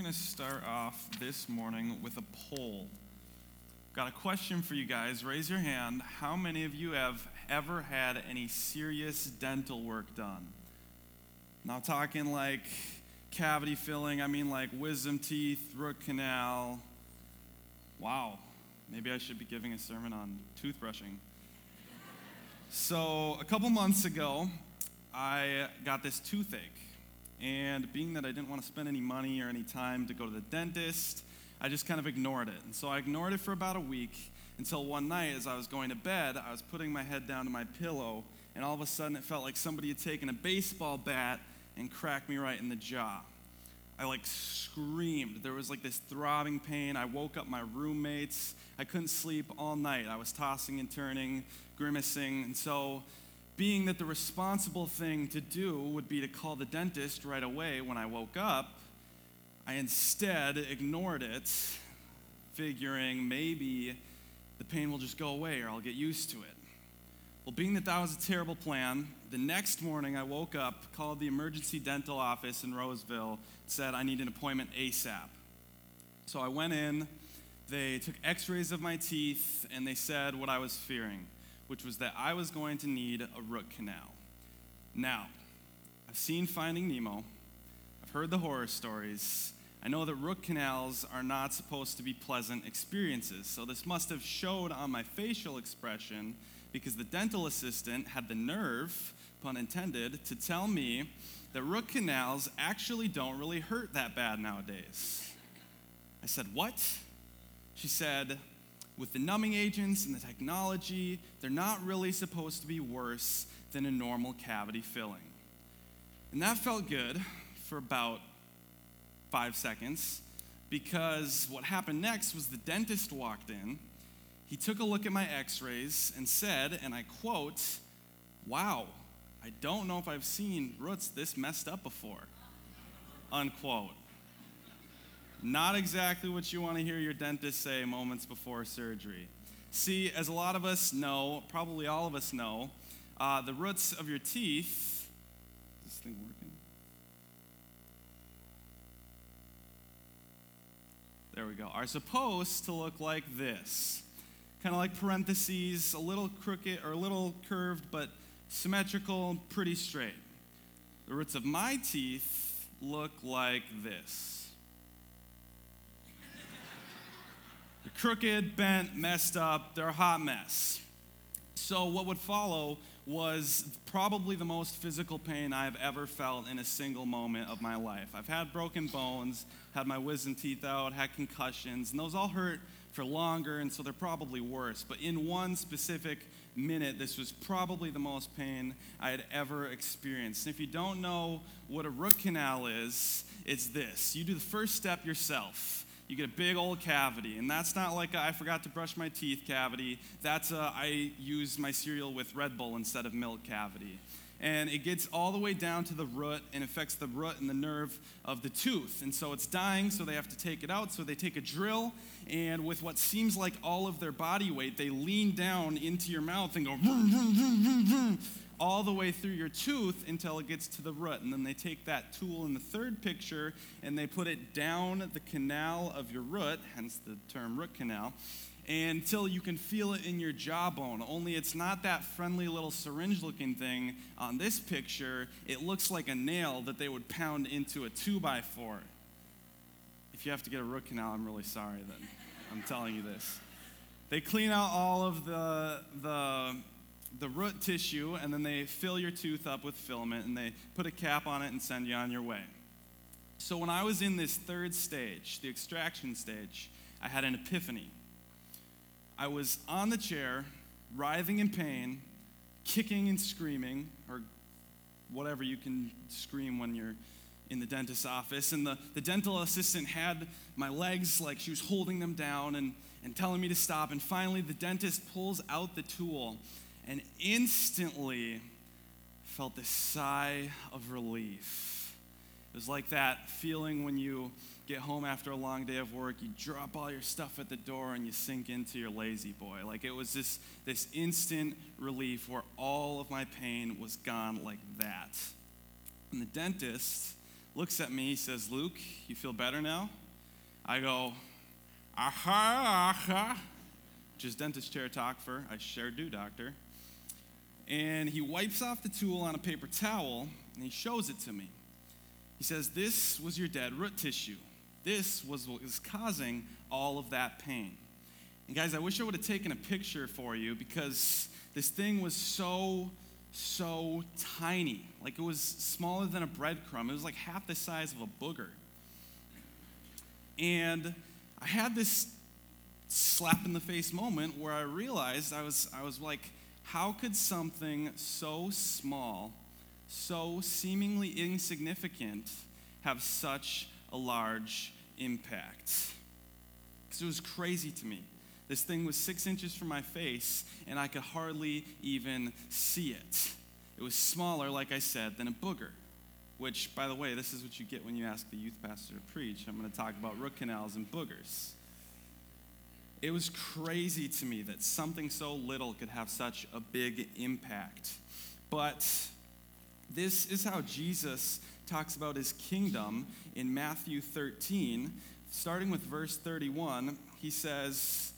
going to start off this morning with a poll. Got a question for you guys. Raise your hand. How many of you have ever had any serious dental work done? Not talking like cavity filling, I mean like wisdom teeth, root canal. Wow, maybe I should be giving a sermon on toothbrushing. So, a couple months ago, I got this toothache. And being that I didn't want to spend any money or any time to go to the dentist, I just kind of ignored it. And so I ignored it for about a week until one night, as I was going to bed, I was putting my head down to my pillow, and all of a sudden it felt like somebody had taken a baseball bat and cracked me right in the jaw. I like screamed. There was like this throbbing pain. I woke up my roommates. I couldn't sleep all night. I was tossing and turning, grimacing. And so being that the responsible thing to do would be to call the dentist right away when I woke up, I instead ignored it, figuring maybe the pain will just go away or I'll get used to it. Well, being that that was a terrible plan, the next morning I woke up, called the emergency dental office in Roseville, said I need an appointment ASAP. So I went in, they took x rays of my teeth, and they said what I was fearing which was that I was going to need a root canal. Now, I've seen Finding Nemo, I've heard the horror stories. I know that root canals are not supposed to be pleasant experiences, so this must have showed on my facial expression because the dental assistant had the nerve, pun intended, to tell me that root canals actually don't really hurt that bad nowadays. I said, What? She said, with the numbing agents and the technology, they're not really supposed to be worse than a normal cavity filling. And that felt good for about five seconds because what happened next was the dentist walked in. He took a look at my x rays and said, and I quote, Wow, I don't know if I've seen roots this messed up before. Unquote. Not exactly what you want to hear your dentist say moments before surgery. See, as a lot of us know, probably all of us know, uh, the roots of your teeth. Is this thing working? There we go. Are supposed to look like this. Kind of like parentheses, a little crooked or a little curved, but symmetrical, pretty straight. The roots of my teeth look like this. They're crooked, bent, messed up, they're a hot mess. So, what would follow was probably the most physical pain I've ever felt in a single moment of my life. I've had broken bones, had my wisdom teeth out, had concussions, and those all hurt for longer, and so they're probably worse. But in one specific minute, this was probably the most pain I had ever experienced. And if you don't know what a root canal is, it's this you do the first step yourself you get a big old cavity. And that's not like a, I forgot to brush my teeth cavity. That's a, I use my cereal with Red Bull instead of milk cavity. And it gets all the way down to the root and affects the root and the nerve of the tooth. And so it's dying, so they have to take it out. So they take a drill, and with what seems like all of their body weight, they lean down into your mouth and go all the way through your tooth until it gets to the root. And then they take that tool in the third picture and they put it down the canal of your root, hence the term root canal, until you can feel it in your jawbone. Only it's not that friendly little syringe looking thing on this picture. It looks like a nail that they would pound into a 2 by 4 If you have to get a root canal, I'm really sorry then. I'm telling you this. They clean out all of the, the the root tissue, and then they fill your tooth up with filament, and they put a cap on it and send you on your way. So when I was in this third stage, the extraction stage, I had an epiphany. I was on the chair, writhing in pain, kicking and screaming, or whatever you can scream when you're in the dentist's office. And the, the dental assistant had my legs like she was holding them down and, and telling me to stop. And finally, the dentist pulls out the tool and instantly felt this sigh of relief. It was like that feeling when you get home after a long day of work, you drop all your stuff at the door and you sink into your La-Z-Boy. Like it was this, this instant relief where all of my pain was gone like that. And the dentist looks at me, he says, Luke, you feel better now? I go, aha, aha, which is dentist chair talk for I sure do, doctor. And he wipes off the tool on a paper towel and he shows it to me. He says, This was your dead root tissue. This was what was causing all of that pain. And guys, I wish I would have taken a picture for you because this thing was so, so tiny. Like it was smaller than a breadcrumb. It was like half the size of a booger. And I had this slap in the face moment where I realized I was, I was like, how could something so small, so seemingly insignificant, have such a large impact? Because it was crazy to me. This thing was six inches from my face, and I could hardly even see it. It was smaller, like I said, than a booger. Which, by the way, this is what you get when you ask the youth pastor to preach. I'm going to talk about root canals and boogers. It was crazy to me that something so little could have such a big impact. But this is how Jesus talks about his kingdom in Matthew 13. Starting with verse 31, he says,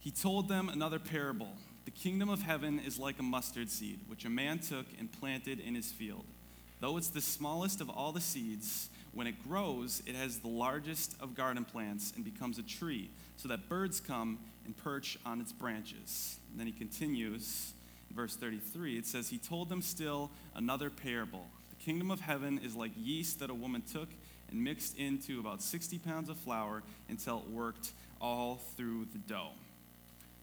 He told them another parable. The kingdom of heaven is like a mustard seed, which a man took and planted in his field. Though it's the smallest of all the seeds, when it grows, it has the largest of garden plants and becomes a tree, so that birds come and perch on its branches. And then he continues, in verse 33, it says, He told them still another parable. The kingdom of heaven is like yeast that a woman took and mixed into about 60 pounds of flour until it worked all through the dough.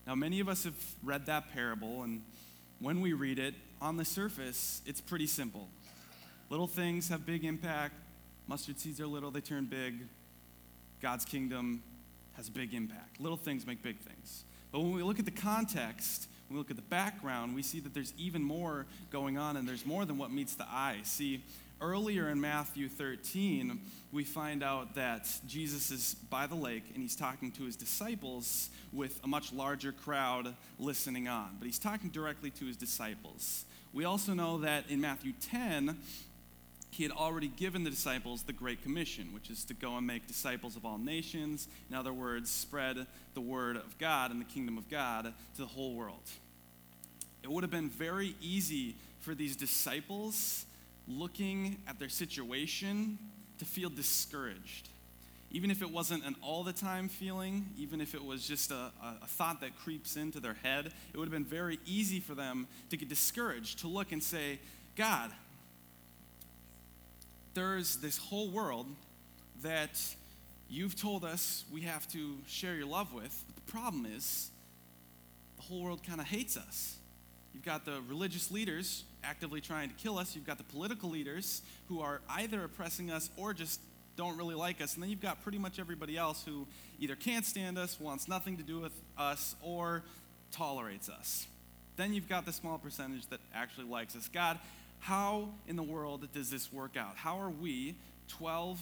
Now, many of us have read that parable, and when we read it, on the surface, it's pretty simple. Little things have big impact, Mustard seeds are little, they turn big. God's kingdom has big impact. Little things make big things. But when we look at the context, when we look at the background, we see that there's even more going on and there's more than what meets the eye. See, earlier in Matthew 13, we find out that Jesus is by the lake and he's talking to his disciples with a much larger crowd listening on. But he's talking directly to his disciples. We also know that in Matthew 10, he had already given the disciples the Great Commission, which is to go and make disciples of all nations. In other words, spread the word of God and the kingdom of God to the whole world. It would have been very easy for these disciples, looking at their situation, to feel discouraged. Even if it wasn't an all the time feeling, even if it was just a, a, thought that creeps into their head, it would have been very easy for them to get discouraged, to look and say, God, there's this whole world that you've told us we have to share your love with. But the problem is, the whole world kind of hates us. You've got the religious leaders actively trying to kill us. You've got the political leaders who are either oppressing us or just don't really like us. And then you've got pretty much everybody else who either can't stand us, wants nothing to do with us, or tolerates us. Then you've got the small percentage that actually likes us. God, how in the world does this work out? How are we, 12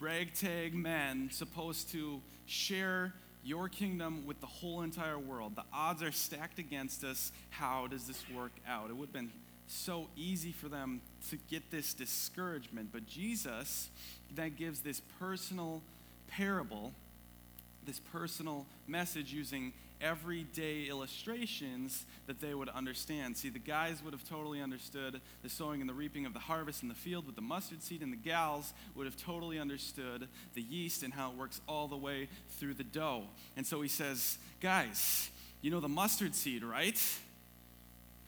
ragtag men, supposed to share your kingdom with the whole entire world? The odds are stacked against us. How does this work out? It would have been so easy for them to get this discouragement. But Jesus then gives this personal parable, this personal message using everyday illustrations that they would understand. See, the guys would have totally understood the sowing and the reaping of the harvest in the field with the mustard seed, and the gals would have totally understood the yeast and how it works all the way through the dough. And so he says, Guys, you know the mustard seed, right?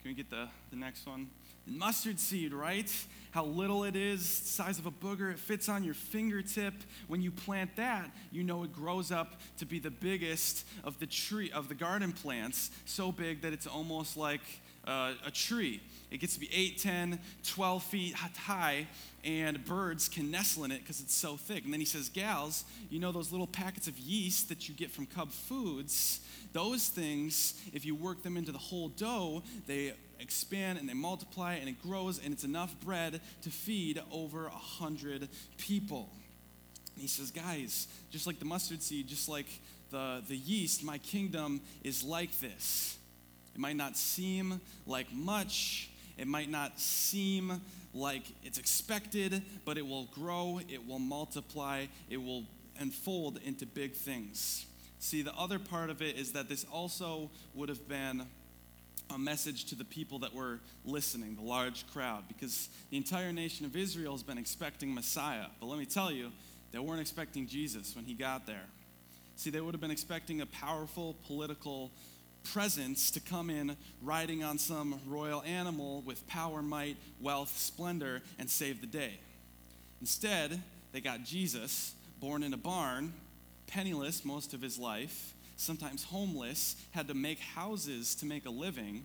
Can we get the, the next one? Mustard seed, right? How little it is, size of a booger, it fits on your fingertip. When you plant that, you know it grows up to be the biggest of the tree of the garden plants, so big that it's almost like uh, a tree. It gets to be 8, 10, 12 feet high, and birds can nestle in it because it's so thick. And then he says, Gals, you know those little packets of yeast that you get from Cub Foods? Those things, if you work them into the whole dough, they expand and they multiply and it grows and it's enough bread to feed over a hundred people. And he says, guys, just like the mustard seed, just like the, the yeast, my kingdom is like this. It might not seem like much, It might not seem like it's expected, but it will grow, it will multiply, it will unfold into big things. See, the other part of it is that this also would have been a message to the people that were listening, the large crowd, because the entire nation of Israel has been expecting Messiah. But let me tell you, they weren't expecting Jesus when he got there. See, they would have been expecting a powerful political presence to come in riding on some royal animal with power, might, wealth, splendor, and save the day. Instead, they got Jesus, born in a barn, penniless most of his life, sometimes homeless, had to make houses to make a living.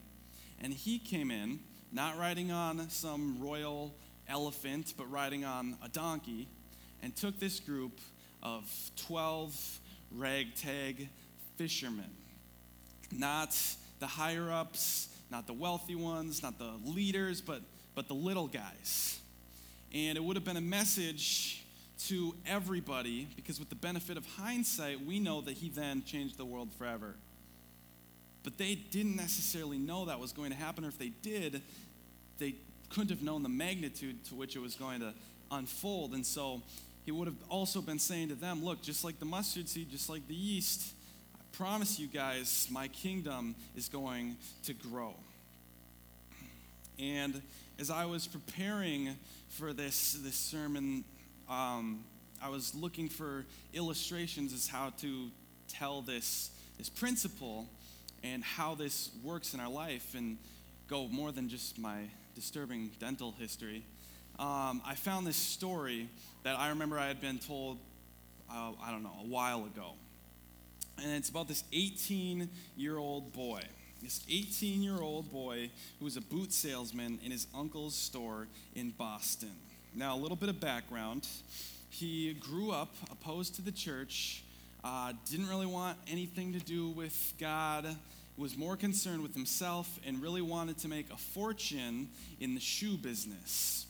And he came in, not riding on some royal elephant, but riding on a donkey, and took this group of 12 ragtag fishermen. Not the higher ups, not the wealthy ones, not the leaders, but, but the little guys. And it would have been a message to everybody because, with the benefit of hindsight, we know that he then changed the world forever. But they didn't necessarily know that was going to happen, or if they did, they couldn't have known the magnitude to which it was going to unfold. And so he would have also been saying to them, Look, just like the mustard seed, just like the yeast, promise you guys, my kingdom is going to grow. And as I was preparing for this, this sermon um, I was looking for illustrations as how to tell this, this principle and how this works in our life and go more than just my disturbing dental history. Um, I found this story that I remember I had been told, uh, I don't know, a while ago. And it's about this 18 year old boy. This 18 year old boy who was a boot salesman in his uncle's store in Boston. Now, a little bit of background. He grew up opposed to the church, uh, didn't really want anything to do with God, was more concerned with himself, and really wanted to make a fortune in the shoe business.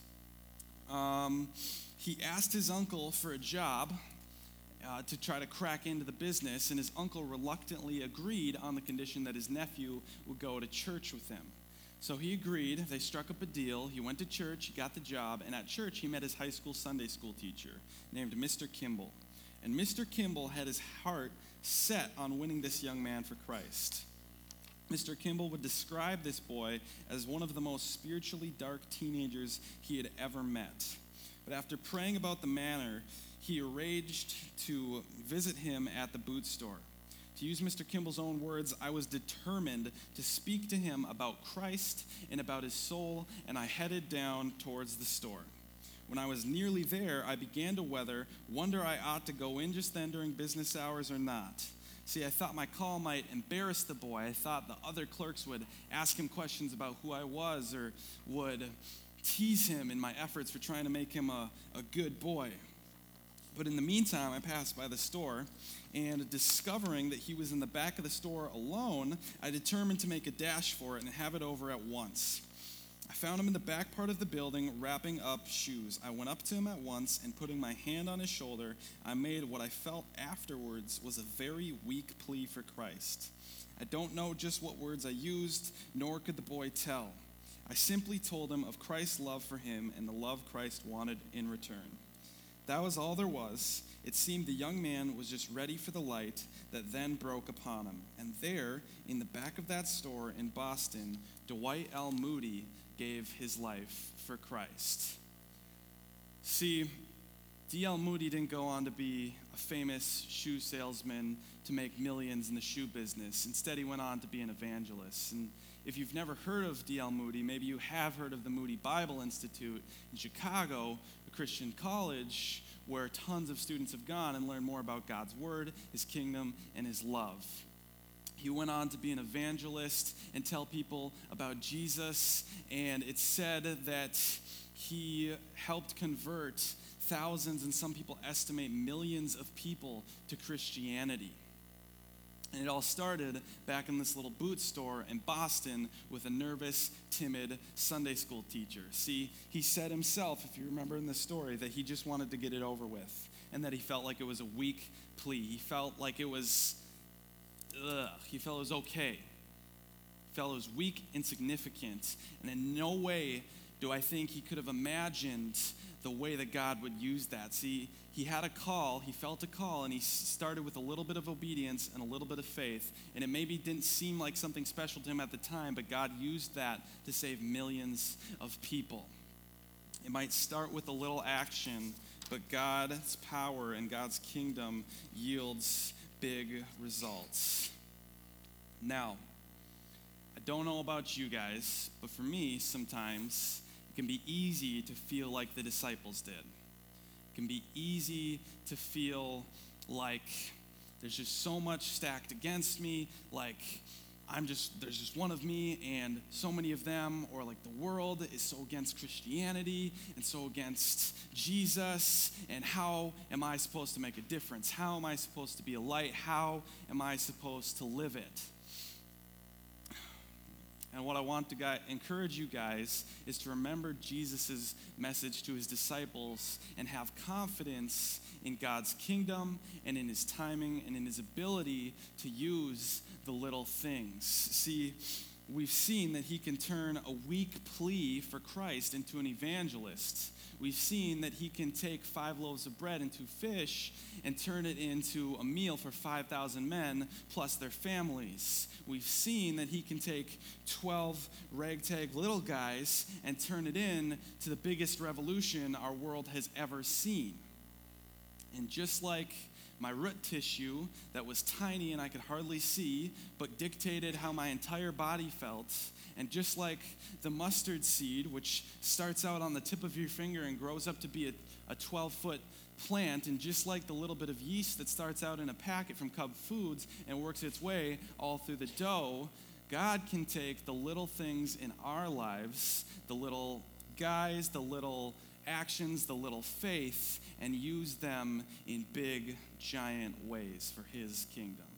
Um, he asked his uncle for a job uh, to try to crack into the business, and his uncle reluctantly agreed on the condition that his nephew would go to church with him. So he agreed. They struck up a deal. He went to church, he got the job, and at church he met his high school Sunday school teacher named Mr. Kimball. And Mr. Kimball had his heart set on winning this young man for Christ. Mr. Kimball would describe this boy as one of the most spiritually dark teenagers he had ever met. But after praying about the matter, he arranged to visit him at the boot store. To use Mr. Kimball's own words, I was determined to speak to him about Christ and about his soul, and I headed down towards the store. When I was nearly there, I began to whether, wonder I ought to go in just then during business hours or not. See, I thought my call might embarrass the boy. I thought the other clerks would ask him questions about who I was or would tease him in my efforts for trying to make him a, a good boy. But in the meantime, I passed by the store, and discovering that he was in the back of the store alone, I determined to make a dash for it and have it over at once. I found him in the back part of the building wrapping up shoes. I went up to him at once and putting my hand on his shoulder, I made what I felt afterwards was a very weak plea for Christ. I don't know just what words I used, nor could the boy tell. I simply told him of Christ's love for him and the love Christ wanted in return. That was all there was. It seemed the young man was just ready for the light that then broke upon him. And there, in the back of that store in Boston, Dwight L. Moody gave his life for Christ. See, D.L. Moody didn't go on to be a famous shoe salesman to make millions in the shoe business. Instead, he went on to be an evangelist. And if you've never heard of D.L. Moody, maybe you have heard of the Moody Bible Institute in Chicago, Christian college where tons of students have gone and learned more about God's Word, His kingdom, and His love. He went on to be an evangelist and tell people about Jesus, and it's said that he helped convert thousands, and some people estimate millions of people to Christianity. And it all started back in this little boot store in Boston with a nervous, timid Sunday school teacher. See, he said himself, if you remember in the story, that he just wanted to get it over with and that he felt like it was a weak plea. He felt like it was, ugh, he felt it was okay. felt it was weak, insignificant, and in no way do I think he could have imagined the way that God would use that. See, he had a call, he felt a call, and he started with a little bit of obedience and a little bit of faith. And it maybe didn't seem like something special to him at the time, but God used that to save millions of people. It might start with a little action, but God's power and God's kingdom yields big results. Now, I don't know about you guys, but for me, sometimes can be easy to feel like the disciples did. It can be easy to feel like there's just so much stacked against me, like I'm just, there's just one of me and so many of them, or like the world is so against Christianity and so against Jesus. And how am I supposed to make a difference? How am I supposed to be a light? How am I supposed to live it? And what I want to encourage you guys is to remember Jesus' message to his disciples and have confidence in God's kingdom and in his timing and in his ability to use the little things. See, we've seen that he can turn a weak plea for Christ into an evangelist. We've seen that he can take five loaves of bread and two fish and turn it into a meal for 5,000 men plus their families. We've seen that he can take 12 ragtag little guys and turn it in to the biggest revolution our world has ever seen. And just like my root tissue that was tiny and I could hardly see, but dictated how my entire body felt. And just like the mustard seed, which starts out on the tip of your finger and grows up to be a, a 12 foot plant, and just like the little bit of yeast that starts out in a packet from Cub Foods and works its way all through the dough, God can take the little things in our lives, the little guys, the little actions, the little faith, and use them in big, giant ways for His kingdom.